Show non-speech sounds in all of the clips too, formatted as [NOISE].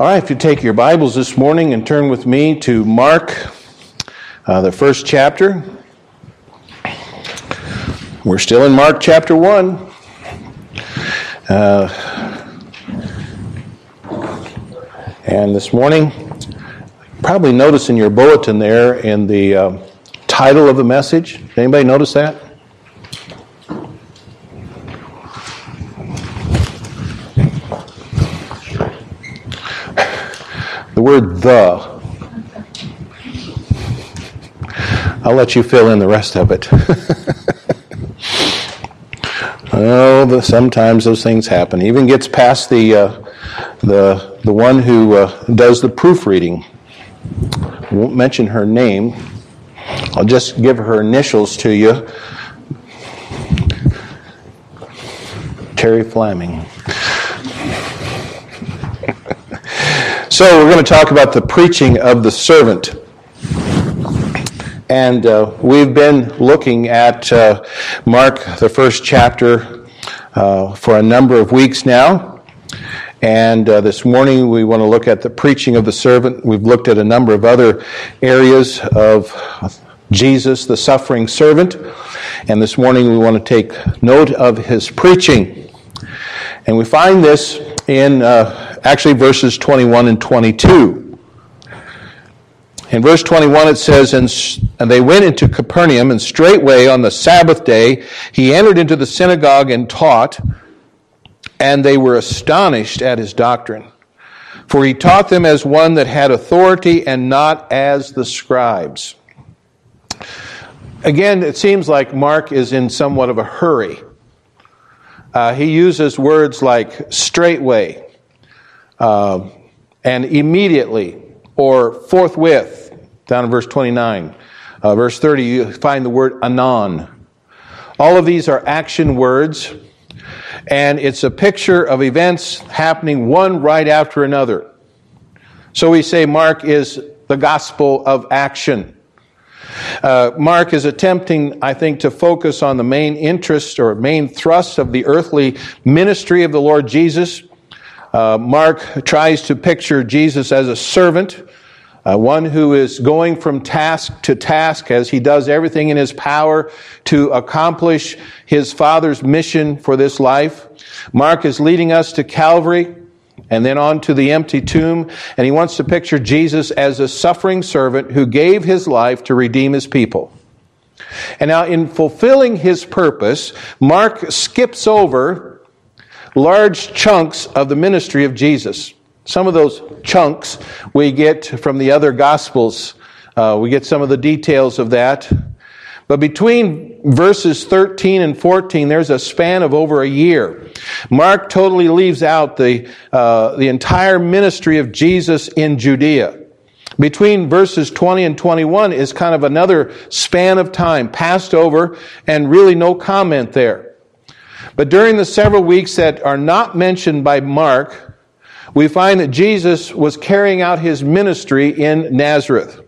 All right, if you take your Bibles this morning and turn with me to Mark, uh, the first chapter. We're still in Mark chapter 1. Uh, and this morning, probably notice in your bulletin there in the uh, title of the message. Anybody notice that? The. I'll let you fill in the rest of it. [LAUGHS] oh, the, sometimes those things happen. Even gets past the uh, the the one who uh, does the proofreading. I won't mention her name. I'll just give her initials to you. Terry Fleming. [LAUGHS] So, we're going to talk about the preaching of the servant. And uh, we've been looking at uh, Mark, the first chapter, uh, for a number of weeks now. And uh, this morning we want to look at the preaching of the servant. We've looked at a number of other areas of Jesus, the suffering servant. And this morning we want to take note of his preaching. And we find this in uh, actually verses 21 and 22. In verse 21 it says, And they went into Capernaum, and straightway on the Sabbath day he entered into the synagogue and taught, and they were astonished at his doctrine. For he taught them as one that had authority and not as the scribes. Again, it seems like Mark is in somewhat of a hurry. Uh, he uses words like straightway, uh, and immediately or forthwith, down in verse 29. Uh, verse 30, you find the word anon. All of these are action words, and it's a picture of events happening one right after another. So we say Mark is the gospel of action. Uh, Mark is attempting, I think, to focus on the main interest or main thrust of the earthly ministry of the Lord Jesus uh, Mark tries to picture Jesus as a servant, uh, one who is going from task to task as he does everything in his power to accomplish his Father's mission for this life. Mark is leading us to Calvary and then on to the empty tomb, and he wants to picture Jesus as a suffering servant who gave his life to redeem his people. And now, in fulfilling his purpose, Mark skips over large chunks of the ministry of Jesus. Some of those chunks we get from the other Gospels. Uh, we get some of the details of that. But between verses 13 and 14, there's a span of over a year. Mark totally leaves out the, uh, the entire ministry of Jesus in Judea. Between verses 20 and 21 is kind of another span of time passed over and really no comment there. But during the several weeks that are not mentioned by Mark, we find that Jesus was carrying out his ministry in Nazareth.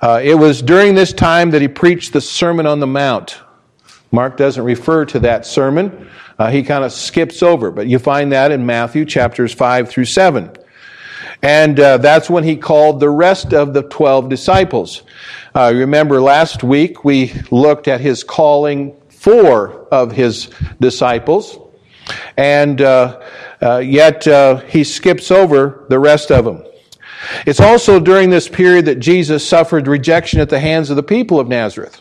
Uh, it was during this time that he preached the Sermon on the Mount. Mark doesn't refer to that sermon. Uh, he kind of skips over, but you find that in Matthew chapters 5 through 7. And uh, that's when he called the rest of the 12 disciples. Uh, remember last week we looked at his calling four of his disciples, and uh, uh, yet uh, he skips over the rest of them. It's also during this period that Jesus suffered rejection at the hands of the people of Nazareth.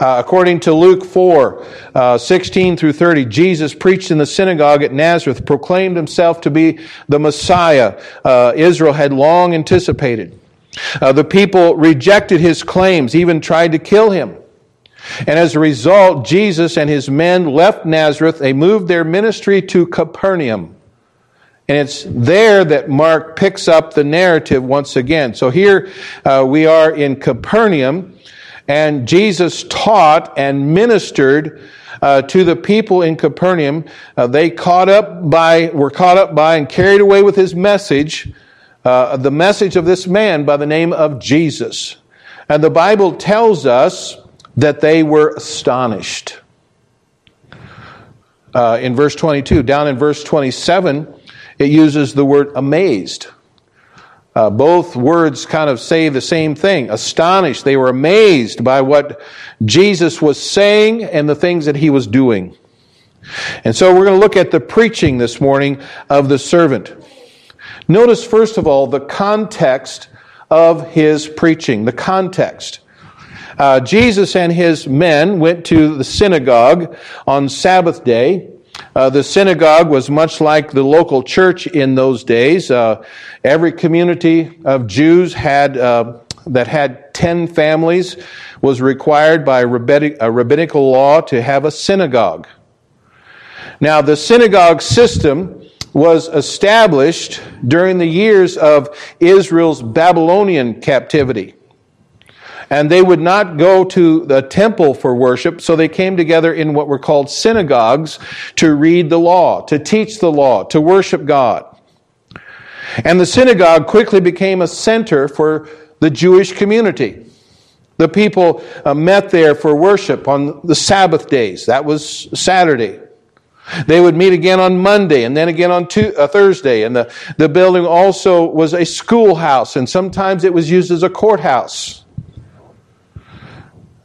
Uh, according to Luke 4, uh, 16 through 30, Jesus preached in the synagogue at Nazareth, proclaimed himself to be the Messiah uh, Israel had long anticipated. Uh, the people rejected his claims, even tried to kill him. And as a result, Jesus and his men left Nazareth. They moved their ministry to Capernaum. And it's there that Mark picks up the narrative once again. So here uh, we are in Capernaum, and Jesus taught and ministered uh, to the people in Capernaum. Uh, they caught up by, were caught up by and carried away with his message, uh, the message of this man by the name of Jesus. And the Bible tells us that they were astonished. Uh, in verse 22, down in verse 27, it uses the word amazed. Uh, both words kind of say the same thing astonished. They were amazed by what Jesus was saying and the things that he was doing. And so we're going to look at the preaching this morning of the servant. Notice, first of all, the context of his preaching. The context. Uh, Jesus and his men went to the synagogue on Sabbath day. Uh, the synagogue was much like the local church in those days. Uh, every community of Jews had uh, that had ten families was required by rabbinic, a rabbinical law to have a synagogue. Now, the synagogue system was established during the years of Israel's Babylonian captivity. And they would not go to the temple for worship, so they came together in what were called synagogues to read the law, to teach the law, to worship God. And the synagogue quickly became a center for the Jewish community. The people uh, met there for worship on the Sabbath days. That was Saturday. They would meet again on Monday and then again on two, uh, Thursday. And the, the building also was a schoolhouse, and sometimes it was used as a courthouse.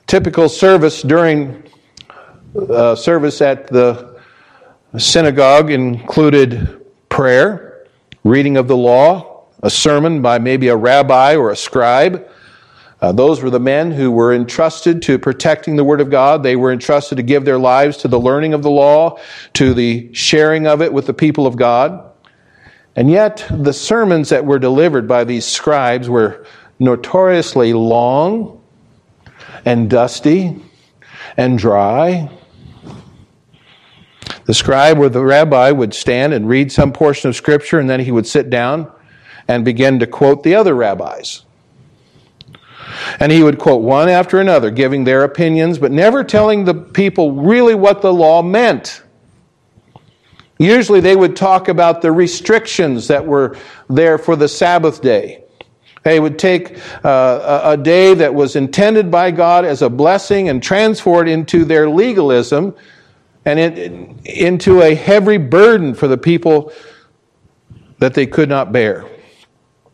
Typical service during uh, service at the synagogue included prayer, reading of the law, a sermon by maybe a rabbi or a scribe uh, those were the men who were entrusted to protecting the Word of God. They were entrusted to give their lives to the learning of the law, to the sharing of it with the people of God. And yet, the sermons that were delivered by these scribes were notoriously long and dusty and dry. The scribe or the rabbi would stand and read some portion of Scripture, and then he would sit down and begin to quote the other rabbis. And he would quote one after another, giving their opinions, but never telling the people really what the law meant. Usually they would talk about the restrictions that were there for the Sabbath day. They would take uh, a day that was intended by God as a blessing and transform it into their legalism and it, into a heavy burden for the people that they could not bear.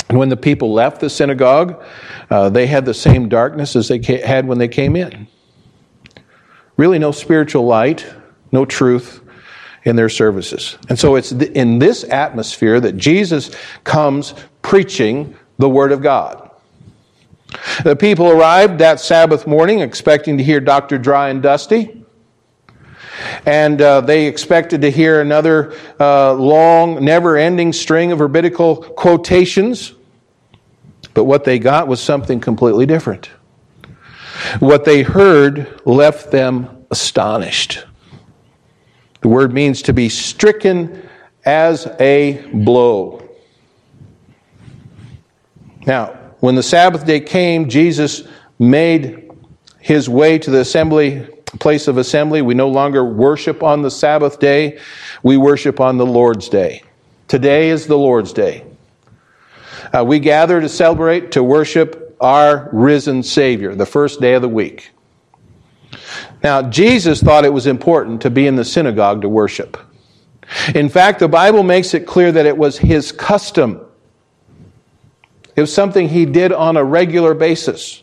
And when the people left the synagogue, uh, they had the same darkness as they had when they came in. Really, no spiritual light, no truth in their services. And so it's in this atmosphere that Jesus comes preaching the Word of God. The people arrived that Sabbath morning expecting to hear Dr. Dry and Dusty. And uh, they expected to hear another uh, long, never ending string of rabbinical quotations but what they got was something completely different. What they heard left them astonished. The word means to be stricken as a blow. Now, when the Sabbath day came, Jesus made his way to the assembly place of assembly. We no longer worship on the Sabbath day, we worship on the Lord's day. Today is the Lord's day. Uh, we gather to celebrate, to worship our risen Savior, the first day of the week. Now, Jesus thought it was important to be in the synagogue to worship. In fact, the Bible makes it clear that it was his custom. It was something he did on a regular basis.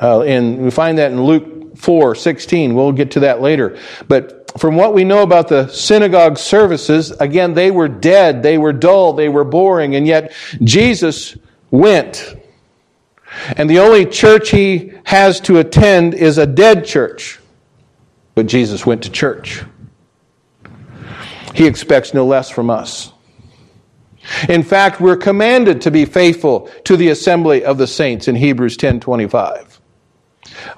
Uh, and we find that in Luke 4 16. We'll get to that later. But from what we know about the synagogue services, again, they were dead, they were dull, they were boring, and yet Jesus went. And the only church he has to attend is a dead church. But Jesus went to church. He expects no less from us. In fact, we're commanded to be faithful to the assembly of the saints in Hebrews 10:25.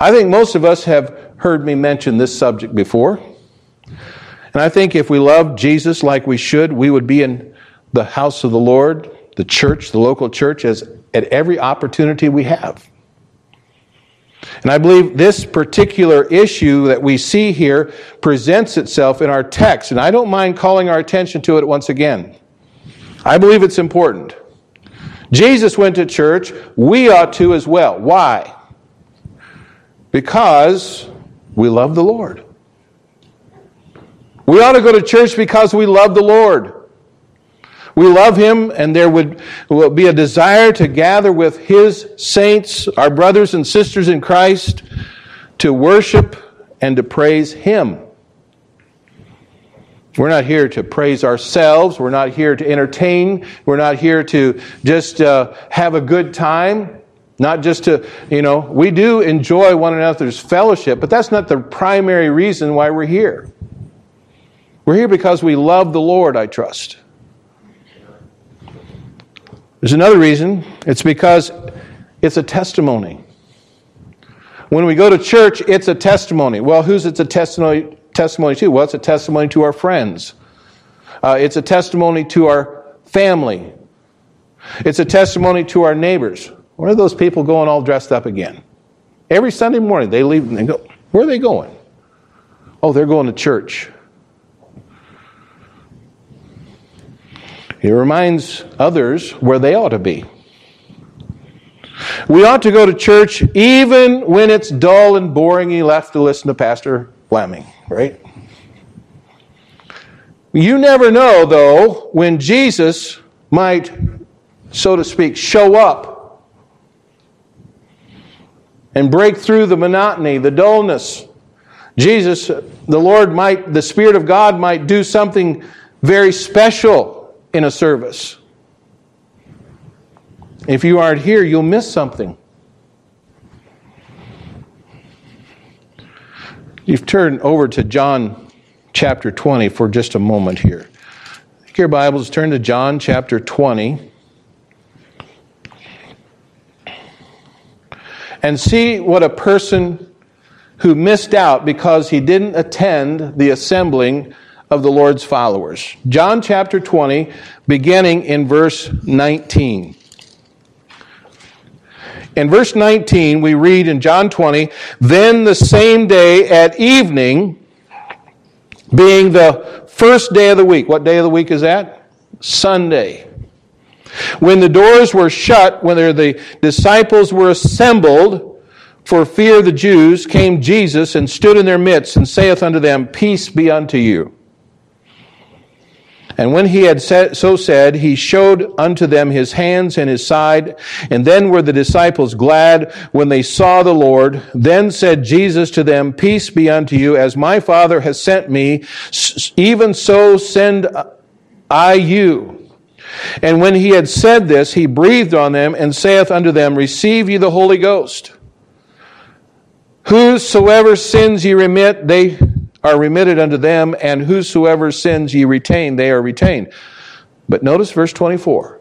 I think most of us have heard me mention this subject before. And I think if we love Jesus like we should, we would be in the house of the Lord, the church, the local church, as at every opportunity we have. And I believe this particular issue that we see here presents itself in our text. And I don't mind calling our attention to it once again. I believe it's important. Jesus went to church. We ought to as well. Why? Because we love the Lord. We ought to go to church because we love the Lord. We love Him, and there would be a desire to gather with His saints, our brothers and sisters in Christ, to worship and to praise Him. We're not here to praise ourselves. We're not here to entertain. We're not here to just uh, have a good time. Not just to, you know, we do enjoy one another's fellowship, but that's not the primary reason why we're here. We're here because we love the Lord, I trust. There's another reason. It's because it's a testimony. When we go to church, it's a testimony. Well, who's it's a testimony testimony to? Well, it's a testimony to our friends. Uh, it's a testimony to our family. It's a testimony to our neighbors. Where are those people going all dressed up again? Every Sunday morning they leave and they go, where are they going? Oh, they're going to church. It reminds others where they ought to be. We ought to go to church even when it's dull and boring you left to listen to Pastor Fleming, right? You never know, though, when Jesus might, so to speak, show up and break through the monotony, the dullness. Jesus, the Lord might, the Spirit of God might do something very special in a service. If you aren't here, you'll miss something. You've turned over to John chapter 20 for just a moment here. Take your Bibles, turn to John chapter 20. And see what a person who missed out because he didn't attend the assembling of the Lord's followers. John chapter 20, beginning in verse 19. In verse 19, we read in John 20, Then the same day at evening, being the first day of the week. What day of the week is that? Sunday. When the doors were shut, when the disciples were assembled for fear of the Jews, came Jesus and stood in their midst and saith unto them, Peace be unto you. And when he had so said, he showed unto them his hands and his side. And then were the disciples glad when they saw the Lord. Then said Jesus to them, Peace be unto you, as my Father has sent me, even so send I you. And when he had said this, he breathed on them and saith unto them, Receive ye the Holy Ghost. Whosoever sins ye remit, they are remitted unto them, and whosoever sins ye retain, they are retained. But notice verse 24.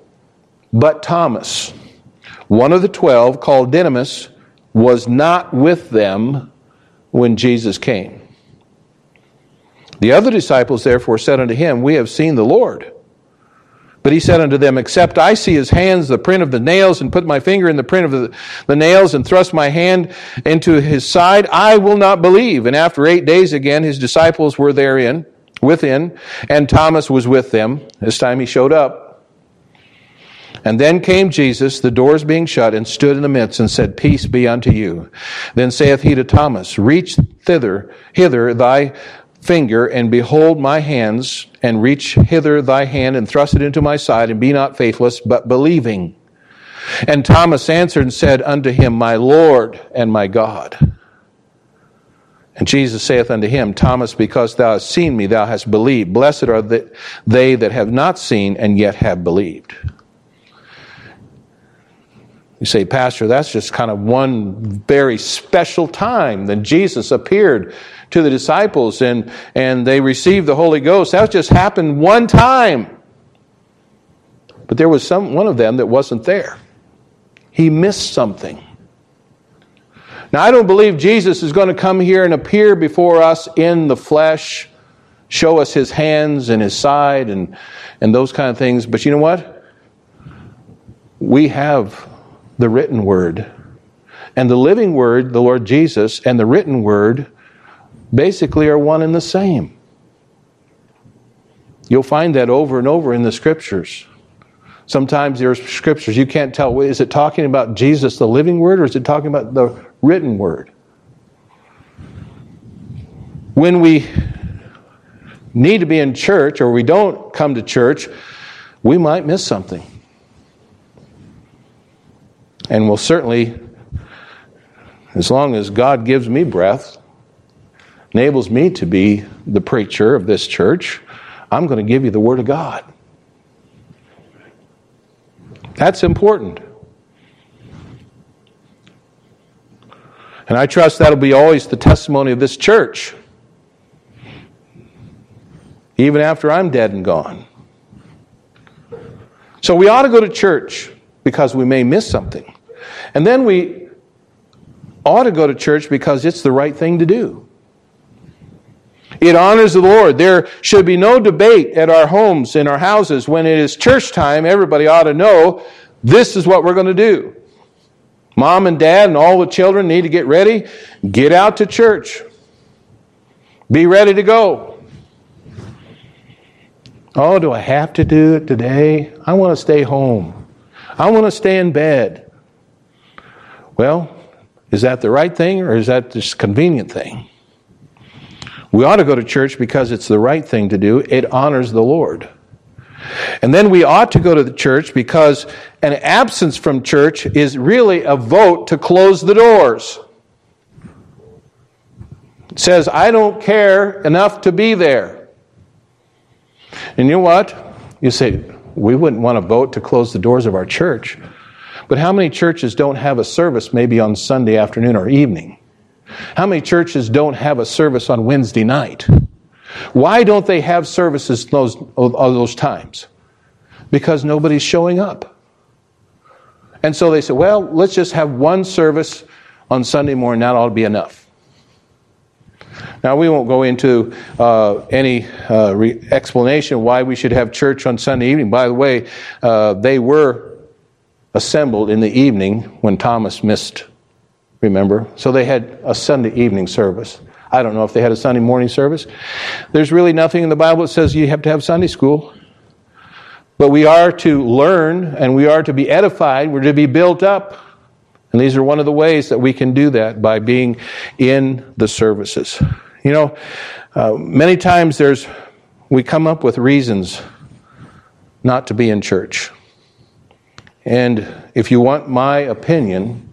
But Thomas, one of the twelve, called Didymus, was not with them when Jesus came. The other disciples therefore said unto him, We have seen the Lord. But he said unto them, Except I see his hands, the print of the nails, and put my finger in the print of the, the, nails, and thrust my hand into his side, I will not believe. And after eight days again, his disciples were therein, within, and Thomas was with them. This time he showed up. And then came Jesus, the doors being shut, and stood in the midst, and said, Peace be unto you. Then saith he to Thomas, Reach thither, hither thy finger, and behold my hands, and reach hither thy hand, and thrust it into my side, and be not faithless, but believing. And Thomas answered and said unto him, My Lord and my God. And Jesus saith unto him, Thomas, because thou hast seen me, thou hast believed. Blessed are they that have not seen and yet have believed. You say, Pastor, that's just kind of one very special time that Jesus appeared to the disciples and, and they received the Holy Ghost. That just happened one time. But there was some one of them that wasn't there. He missed something. Now I don't believe Jesus is going to come here and appear before us in the flesh, show us his hands and his side and, and those kind of things. But you know what? We have the written word. And the living word, the Lord Jesus, and the written word basically are one and the same. You'll find that over and over in the scriptures. Sometimes there are scriptures you can't tell is it talking about Jesus the living word or is it talking about the written word? When we need to be in church or we don't come to church, we might miss something. And we'll certainly, as long as God gives me breath, enables me to be the preacher of this church, I'm going to give you the Word of God. That's important. And I trust that'll be always the testimony of this church, even after I'm dead and gone. So we ought to go to church because we may miss something. And then we ought to go to church because it's the right thing to do. It honors the Lord. There should be no debate at our homes, in our houses. When it is church time, everybody ought to know this is what we're going to do. Mom and dad and all the children need to get ready. Get out to church. Be ready to go. Oh, do I have to do it today? I want to stay home. I want to stay in bed. Well, is that the right thing or is that just convenient thing? We ought to go to church because it's the right thing to do. It honors the Lord. And then we ought to go to the church because an absence from church is really a vote to close the doors. It says, I don't care enough to be there. And you know what? You say, we wouldn't want to vote to close the doors of our church. But how many churches don't have a service maybe on Sunday afternoon or evening? How many churches don't have a service on Wednesday night? Why don't they have services those, those times? Because nobody's showing up. And so they said, well, let's just have one service on Sunday morning. That ought to be enough. Now, we won't go into uh, any uh, re- explanation why we should have church on Sunday evening. By the way, uh, they were assembled in the evening when Thomas missed, remember? So they had a Sunday evening service. I don't know if they had a Sunday morning service. There's really nothing in the Bible that says you have to have Sunday school. But we are to learn and we are to be edified. We're to be built up. And these are one of the ways that we can do that by being in the services. You know, uh, many times there's, we come up with reasons not to be in church. And if you want my opinion,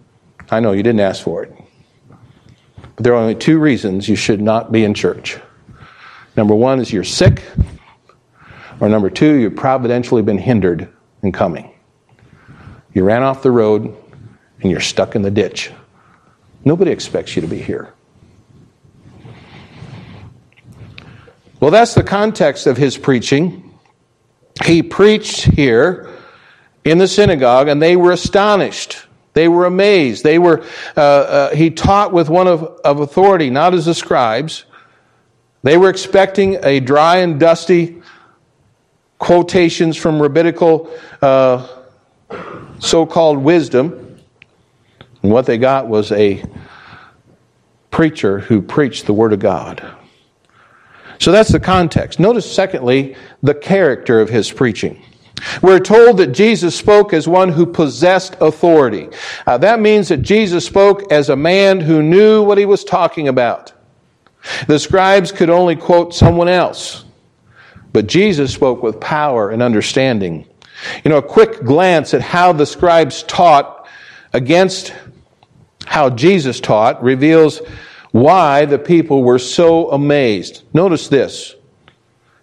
I know you didn't ask for it. But there are only two reasons you should not be in church. Number one is you're sick, or number two, you've providentially been hindered in coming. You ran off the road and you're stuck in the ditch. Nobody expects you to be here. Well, that's the context of his preaching. He preached here in the synagogue and they were astonished. They were amazed. They were, uh, uh, he taught with one of, of authority, not as the scribes. They were expecting a dry and dusty quotations from rabbinical uh, so called wisdom. And what they got was a preacher who preached the Word of God. So that's the context. Notice, secondly, the character of his preaching. We're told that Jesus spoke as one who possessed authority. Uh, that means that Jesus spoke as a man who knew what he was talking about. The scribes could only quote someone else, but Jesus spoke with power and understanding. You know, a quick glance at how the scribes taught against how Jesus taught reveals why the people were so amazed. Notice this.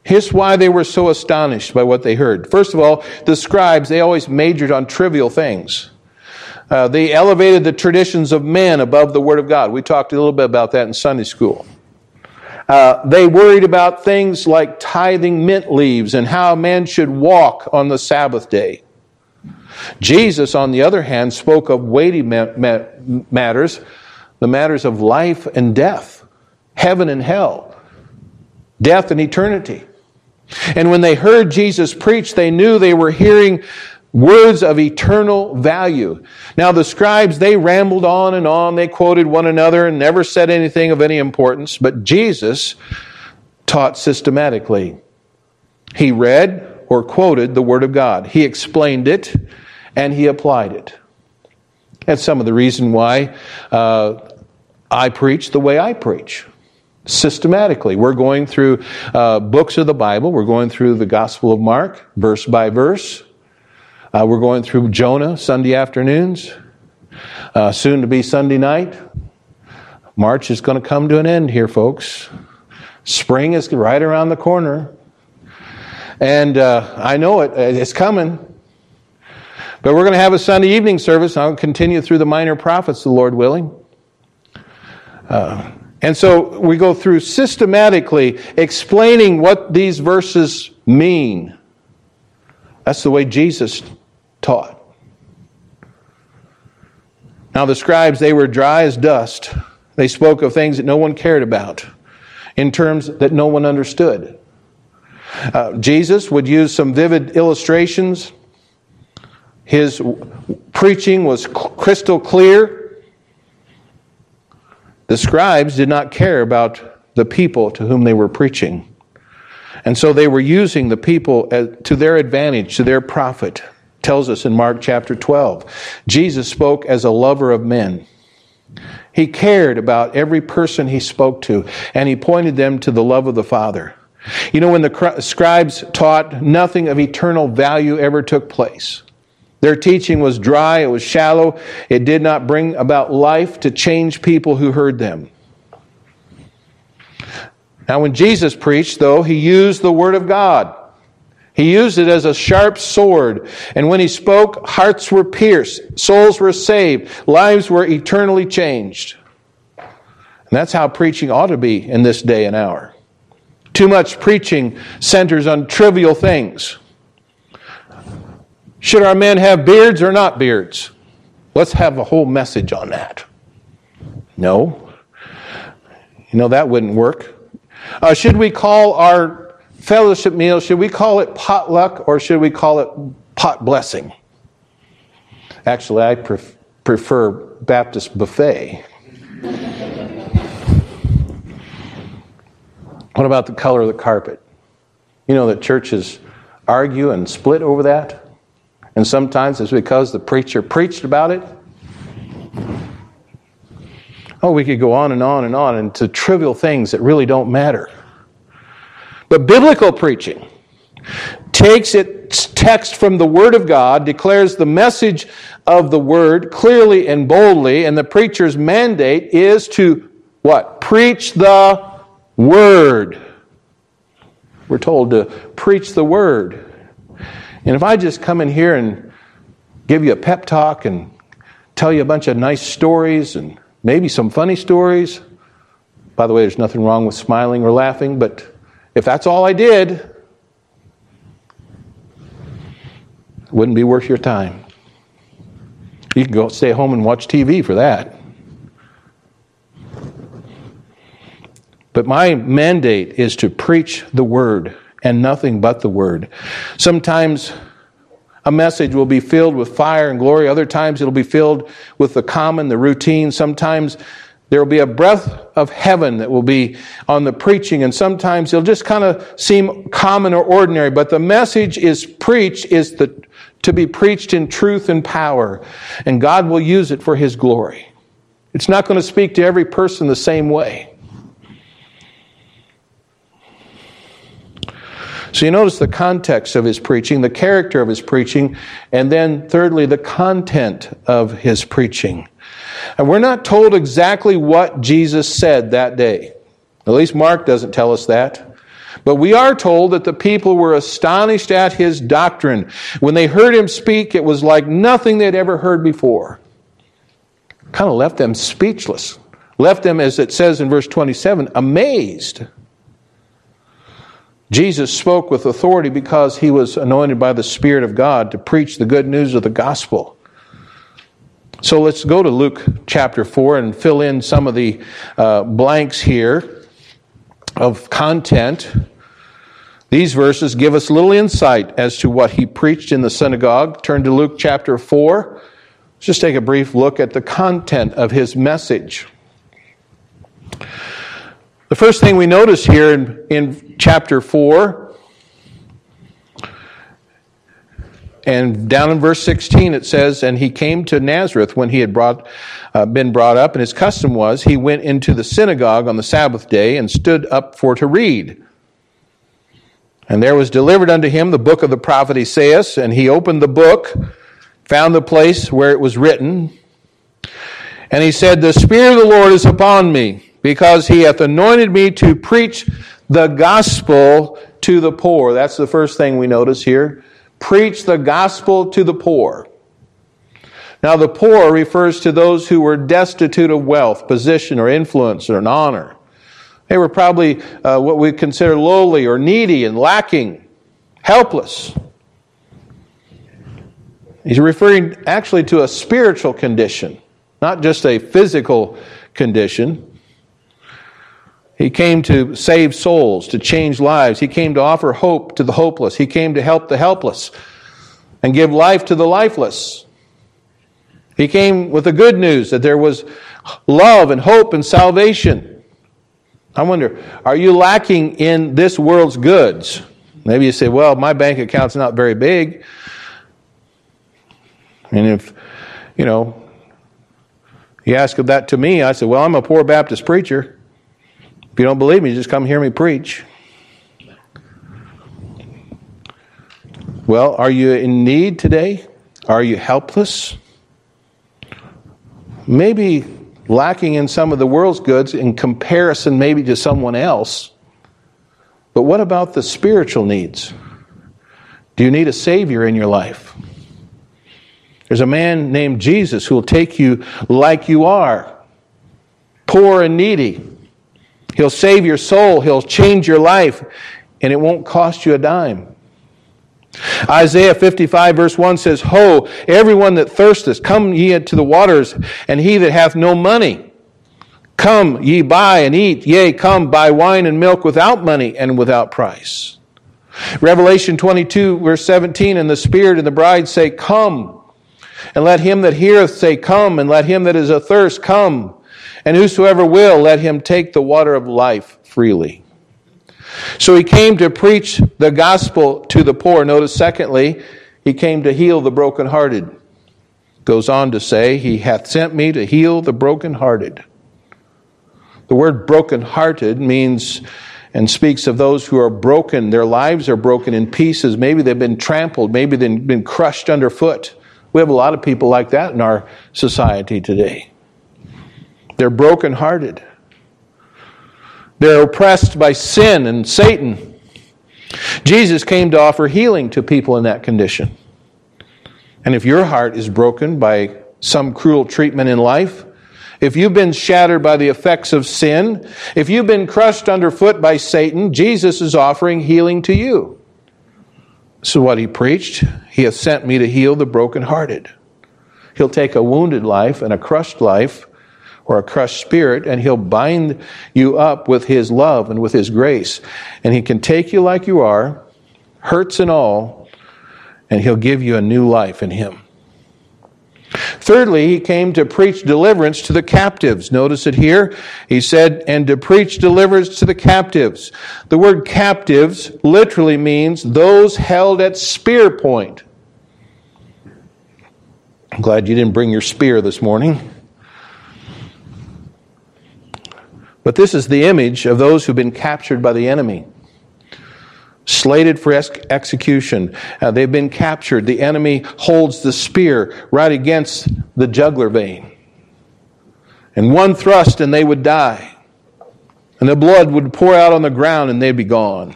Here's why they were so astonished by what they heard. First of all, the scribes, they always majored on trivial things. Uh, they elevated the traditions of men above the Word of God. We talked a little bit about that in Sunday school. Uh, they worried about things like tithing mint leaves and how a man should walk on the Sabbath day. Jesus, on the other hand, spoke of weighty ma- ma- matters, the matters of life and death, heaven and hell, death and eternity. And when they heard Jesus preach, they knew they were hearing words of eternal value. Now, the scribes, they rambled on and on. They quoted one another and never said anything of any importance. But Jesus taught systematically. He read or quoted the Word of God, He explained it, and He applied it. That's some of the reason why uh, I preach the way I preach. Systematically. We're going through uh, books of the Bible. We're going through the Gospel of Mark, verse by verse. Uh, we're going through Jonah Sunday afternoons. Uh, soon to be Sunday night. March is going to come to an end here, folks. Spring is right around the corner. And uh, I know it, it's coming. But we're going to have a Sunday evening service. I'll continue through the minor prophets, the Lord willing. Uh, and so we go through systematically explaining what these verses mean. That's the way Jesus taught. Now, the scribes, they were dry as dust. They spoke of things that no one cared about in terms that no one understood. Uh, Jesus would use some vivid illustrations. His preaching was crystal clear. The scribes did not care about the people to whom they were preaching. And so they were using the people to their advantage, to their profit. Tells us in Mark chapter 12. Jesus spoke as a lover of men. He cared about every person he spoke to, and he pointed them to the love of the Father. You know, when the scribes taught, nothing of eternal value ever took place. Their teaching was dry, it was shallow, it did not bring about life to change people who heard them. Now, when Jesus preached, though, he used the Word of God. He used it as a sharp sword. And when he spoke, hearts were pierced, souls were saved, lives were eternally changed. And that's how preaching ought to be in this day and hour. Too much preaching centers on trivial things. Should our men have beards or not beards? Let's have a whole message on that. No. You know, that wouldn't work. Uh, should we call our fellowship meal, should we call it potluck or should we call it pot blessing? Actually, I pref- prefer Baptist buffet. what about the color of the carpet? You know that churches argue and split over that? And sometimes it's because the preacher preached about it. Oh, we could go on and on and on into trivial things that really don't matter. But biblical preaching takes its text from the Word of God, declares the message of the Word clearly and boldly, and the preacher's mandate is to what? Preach the Word. We're told to preach the Word. And if I just come in here and give you a pep talk and tell you a bunch of nice stories and maybe some funny stories, by the way, there's nothing wrong with smiling or laughing, but if that's all I did, it wouldn't be worth your time. You can go stay home and watch TV for that. But my mandate is to preach the word and nothing but the Word. Sometimes a message will be filled with fire and glory, other times it'll be filled with the common, the routine. Sometimes there will be a breath of heaven that will be on the preaching, and sometimes it'll just kind of seem common or ordinary, but the message is preached, is the, to be preached in truth and power, and God will use it for His glory. It's not going to speak to every person the same way. So you notice the context of his preaching, the character of his preaching, and then thirdly, the content of his preaching. And we're not told exactly what Jesus said that day. At least Mark doesn't tell us that. But we are told that the people were astonished at his doctrine. When they heard him speak, it was like nothing they'd ever heard before. Kind of left them speechless. Left them, as it says in verse 27, amazed. Jesus spoke with authority because he was anointed by the Spirit of God to preach the good news of the gospel. So let's go to Luke chapter 4 and fill in some of the uh, blanks here of content. These verses give us little insight as to what he preached in the synagogue. Turn to Luke chapter 4. Let's just take a brief look at the content of his message. The first thing we notice here in, in chapter 4 and down in verse 16 it says, And he came to Nazareth when he had brought, uh, been brought up, and his custom was he went into the synagogue on the Sabbath day and stood up for to read. And there was delivered unto him the book of the prophet Isaiah, and he opened the book, found the place where it was written, and he said, The Spirit of the Lord is upon me, because he hath anointed me to preach the gospel to the poor. That's the first thing we notice here. Preach the gospel to the poor. Now, the poor refers to those who were destitute of wealth, position, or influence, or an honor. They were probably uh, what we consider lowly or needy and lacking, helpless. He's referring actually to a spiritual condition, not just a physical condition. He came to save souls, to change lives. He came to offer hope to the hopeless. He came to help the helpless and give life to the lifeless. He came with the good news that there was love and hope and salvation. I wonder, are you lacking in this world's goods? Maybe you say, well, my bank account's not very big. And if, you know, you ask that to me, I said, well, I'm a poor Baptist preacher. If you don't believe me, just come hear me preach. Well, are you in need today? Are you helpless? Maybe lacking in some of the world's goods in comparison, maybe to someone else. But what about the spiritual needs? Do you need a Savior in your life? There's a man named Jesus who will take you like you are, poor and needy. He'll save your soul, He'll change your life, and it won't cost you a dime. Isaiah 55, verse 1 says, Ho, everyone that thirsteth, come ye to the waters, and he that hath no money, come ye buy and eat, yea, come buy wine and milk without money and without price. Revelation 22, verse 17, and the Spirit and the bride say, Come. And let him that heareth say, Come, and let him that is athirst come. And whosoever will, let him take the water of life freely. So he came to preach the gospel to the poor. Notice, secondly, he came to heal the brokenhearted. Goes on to say, He hath sent me to heal the brokenhearted. The word brokenhearted means and speaks of those who are broken. Their lives are broken in pieces. Maybe they've been trampled. Maybe they've been crushed underfoot. We have a lot of people like that in our society today. They're brokenhearted. They're oppressed by sin and Satan. Jesus came to offer healing to people in that condition. And if your heart is broken by some cruel treatment in life, if you've been shattered by the effects of sin, if you've been crushed underfoot by Satan, Jesus is offering healing to you. So, what he preached, he has sent me to heal the brokenhearted. He'll take a wounded life and a crushed life or a crushed spirit, and He'll bind you up with His love and with His grace. And He can take you like you are, hurts and all, and He'll give you a new life in Him. Thirdly, he came to preach deliverance to the captives. Notice it here. He said, and to preach deliverance to the captives. The word captives literally means those held at spear point. I'm glad you didn't bring your spear this morning. But this is the image of those who've been captured by the enemy. Slated for ex- execution. Uh, they've been captured. The enemy holds the spear right against the jugular vein. And one thrust and they would die. And the blood would pour out on the ground and they'd be gone.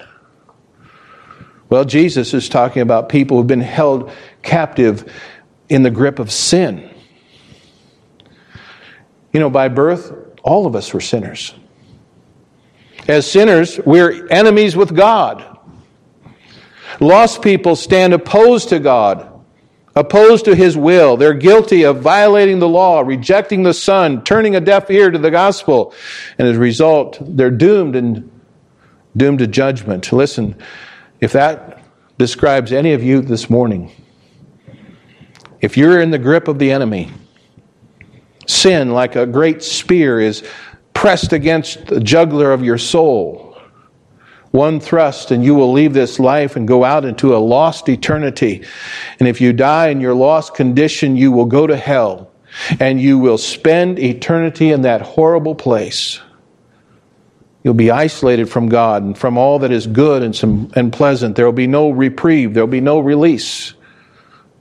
Well, Jesus is talking about people who've been held captive in the grip of sin. You know, by birth, all of us were sinners. As sinners, we're enemies with God. Lost people stand opposed to God, opposed to His will. They're guilty of violating the law, rejecting the Son, turning a deaf ear to the gospel. And as a result, they're doomed and doomed to judgment. Listen, if that describes any of you this morning, if you're in the grip of the enemy, sin, like a great spear, is pressed against the juggler of your soul, One thrust, and you will leave this life and go out into a lost eternity. And if you die in your lost condition, you will go to hell and you will spend eternity in that horrible place. You'll be isolated from God and from all that is good and, some, and pleasant. There will be no reprieve, there will be no release.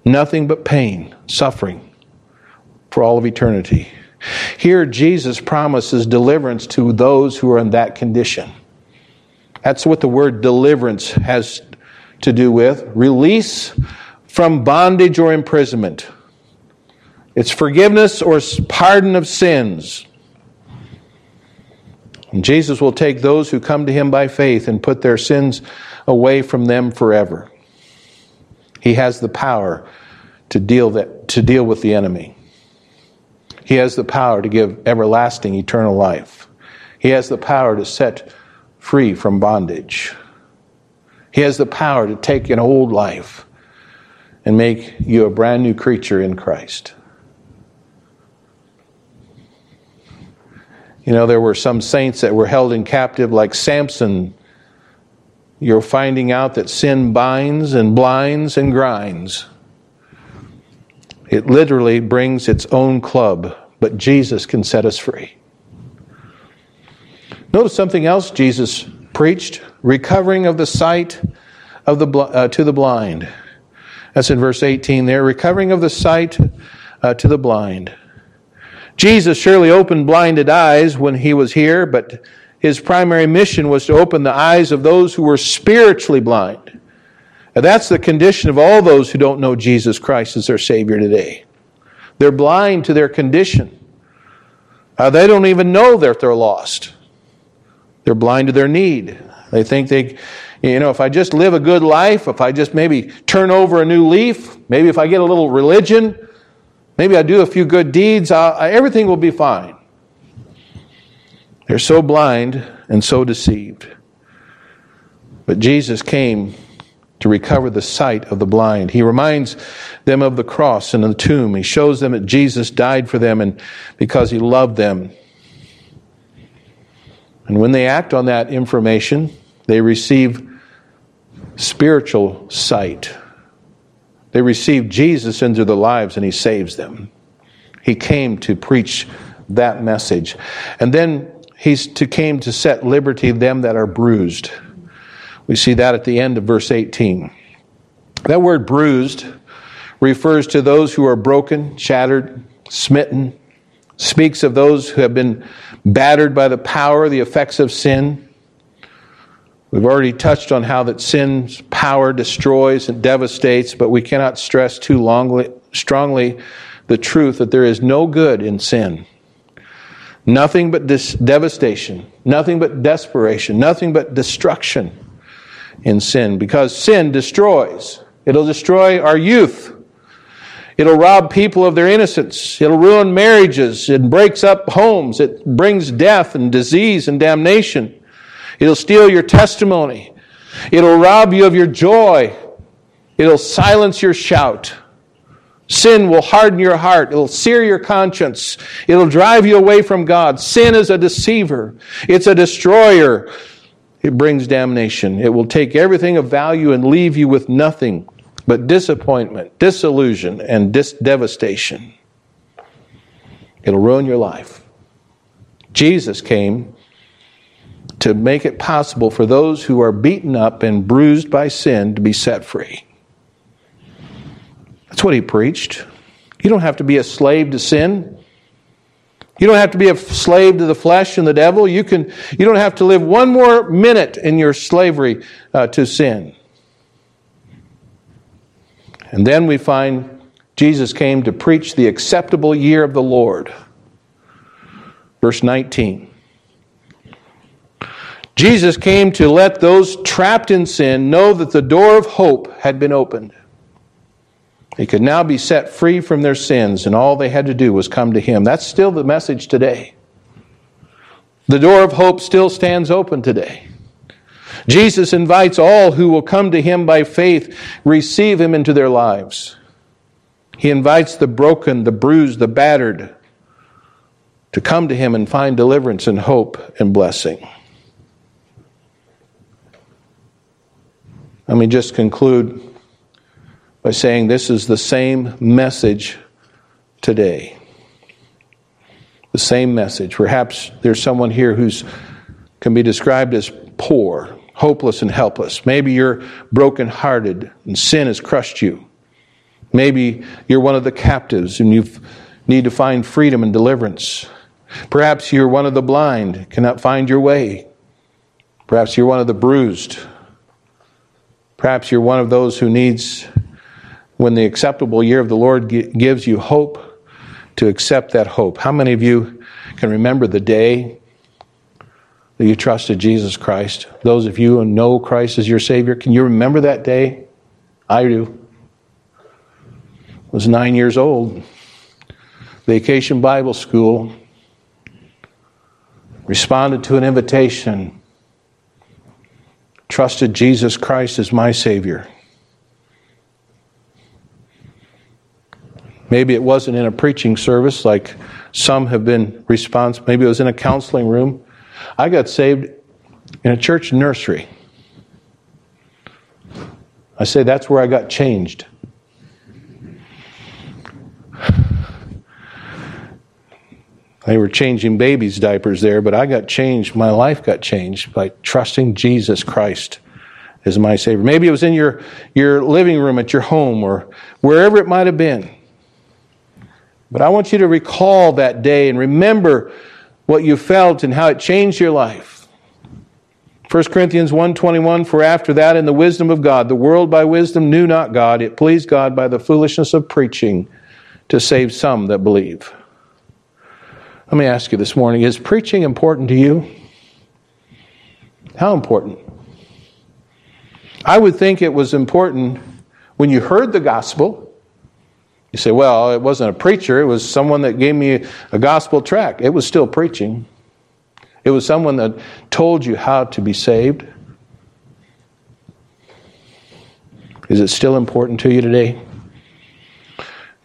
Nothing but pain, suffering for all of eternity. Here, Jesus promises deliverance to those who are in that condition. That's what the word deliverance has to do with release from bondage or imprisonment. It's forgiveness or pardon of sins. And Jesus will take those who come to him by faith and put their sins away from them forever. He has the power to deal, that, to deal with the enemy. He has the power to give everlasting eternal life. He has the power to set free from bondage. He has the power to take an old life and make you a brand new creature in Christ. You know, there were some saints that were held in captive, like Samson. You're finding out that sin binds and blinds and grinds. It literally brings its own club, but Jesus can set us free. Notice something else Jesus preached recovering of the sight of the, uh, to the blind. That's in verse 18 there. Recovering of the sight uh, to the blind. Jesus surely opened blinded eyes when he was here, but his primary mission was to open the eyes of those who were spiritually blind. And that's the condition of all those who don't know Jesus Christ as their Savior today. They're blind to their condition. Uh, they don't even know that they're lost. They're blind to their need. They think they, you know, if I just live a good life, if I just maybe turn over a new leaf, maybe if I get a little religion, Maybe I do a few good deeds, I, everything will be fine. They're so blind and so deceived. But Jesus came to recover the sight of the blind. He reminds them of the cross and the tomb. He shows them that Jesus died for them and because he loved them. And when they act on that information, they receive spiritual sight. They receive Jesus into their lives and he saves them. He came to preach that message. And then he came to set liberty them that are bruised. We see that at the end of verse 18. That word bruised refers to those who are broken, shattered, smitten, speaks of those who have been battered by the power, the effects of sin. We've already touched on how that sin's power destroys and devastates, but we cannot stress too longly, strongly the truth that there is no good in sin. Nothing but dis- devastation, nothing but desperation, nothing but destruction in sin, because sin destroys. It'll destroy our youth. It'll rob people of their innocence. It'll ruin marriages. It breaks up homes. It brings death and disease and damnation. It'll steal your testimony. It'll rob you of your joy. It'll silence your shout. Sin will harden your heart. It'll sear your conscience. It'll drive you away from God. Sin is a deceiver. It's a destroyer. It brings damnation. It will take everything of value and leave you with nothing but disappointment, disillusion, and dis- devastation. It'll ruin your life. Jesus came to make it possible for those who are beaten up and bruised by sin to be set free. That's what he preached. You don't have to be a slave to sin. You don't have to be a slave to the flesh and the devil. You, can, you don't have to live one more minute in your slavery uh, to sin. And then we find Jesus came to preach the acceptable year of the Lord. Verse 19. Jesus came to let those trapped in sin know that the door of hope had been opened. They could now be set free from their sins, and all they had to do was come to Him. That's still the message today. The door of hope still stands open today. Jesus invites all who will come to Him by faith, receive Him into their lives. He invites the broken, the bruised, the battered to come to Him and find deliverance and hope and blessing. Let me just conclude by saying this is the same message today. The same message. Perhaps there's someone here who's can be described as poor, hopeless, and helpless. Maybe you're brokenhearted and sin has crushed you. Maybe you're one of the captives and you need to find freedom and deliverance. Perhaps you're one of the blind, cannot find your way. Perhaps you're one of the bruised. Perhaps you're one of those who needs, when the acceptable year of the Lord gives you hope, to accept that hope. How many of you can remember the day that you trusted Jesus Christ? Those of you who know Christ as your Savior, can you remember that day? I do. I was nine years old. Vacation Bible School. Responded to an invitation trusted Jesus Christ as my Savior. Maybe it wasn't in a preaching service like some have been responsible. Maybe it was in a counseling room. I got saved in a church nursery. I say that's where I got changed. They were changing babies' diapers there, but I got changed. My life got changed by trusting Jesus Christ as my Savior. Maybe it was in your, your living room at your home or wherever it might have been. But I want you to recall that day and remember what you felt and how it changed your life. 1 Corinthians 1:21 for after that in the wisdom of God the world by wisdom knew not God it pleased God by the foolishness of preaching to save some that believe. Let me ask you this morning is preaching important to you? How important? I would think it was important when you heard the gospel. You say, well, it wasn't a preacher, it was someone that gave me a gospel tract. It was still preaching. It was someone that told you how to be saved. Is it still important to you today?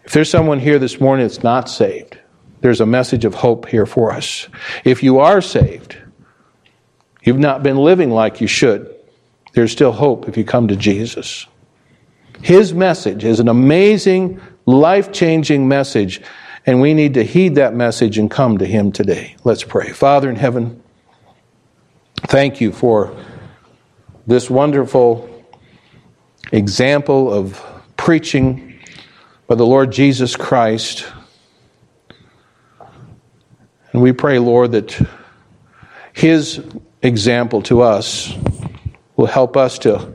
If there's someone here this morning that's not saved, there's a message of hope here for us. If you are saved, you've not been living like you should, there's still hope if you come to Jesus. His message is an amazing, life changing message, and we need to heed that message and come to Him today. Let's pray. Father in heaven, thank you for this wonderful example of preaching by the Lord Jesus Christ and we pray, Lord, that His example to us will help us to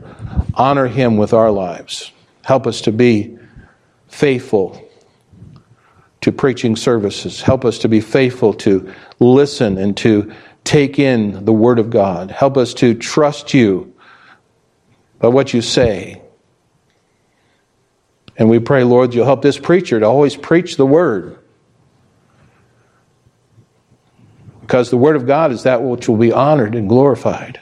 honor Him with our lives. Help us to be faithful to preaching services. Help us to be faithful to listen and to take in the Word of God. Help us to trust you by what you say. And we pray, Lord, you'll help this preacher to always preach the Word. Because the Word of God is that which will be honored and glorified.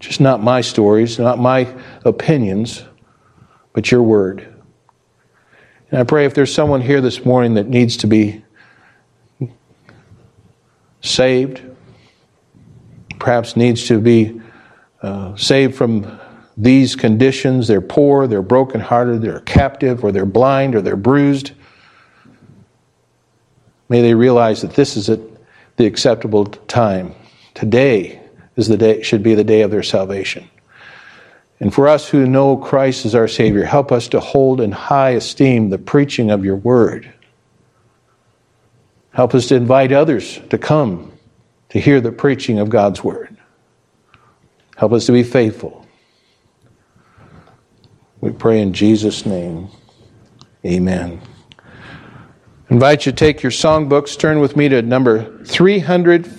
Just not my stories, not my opinions, but your Word. And I pray if there's someone here this morning that needs to be saved, perhaps needs to be uh, saved from these conditions. They're poor, they're brokenhearted, they're captive, or they're blind, or they're bruised. May they realize that this is the acceptable time. Today is the day should be the day of their salvation. And for us who know Christ as our Savior, help us to hold in high esteem the preaching of your word. Help us to invite others to come to hear the preaching of God's word. Help us to be faithful. We pray in Jesus' name. Amen invite you to take your songbooks, turn with me to number 350.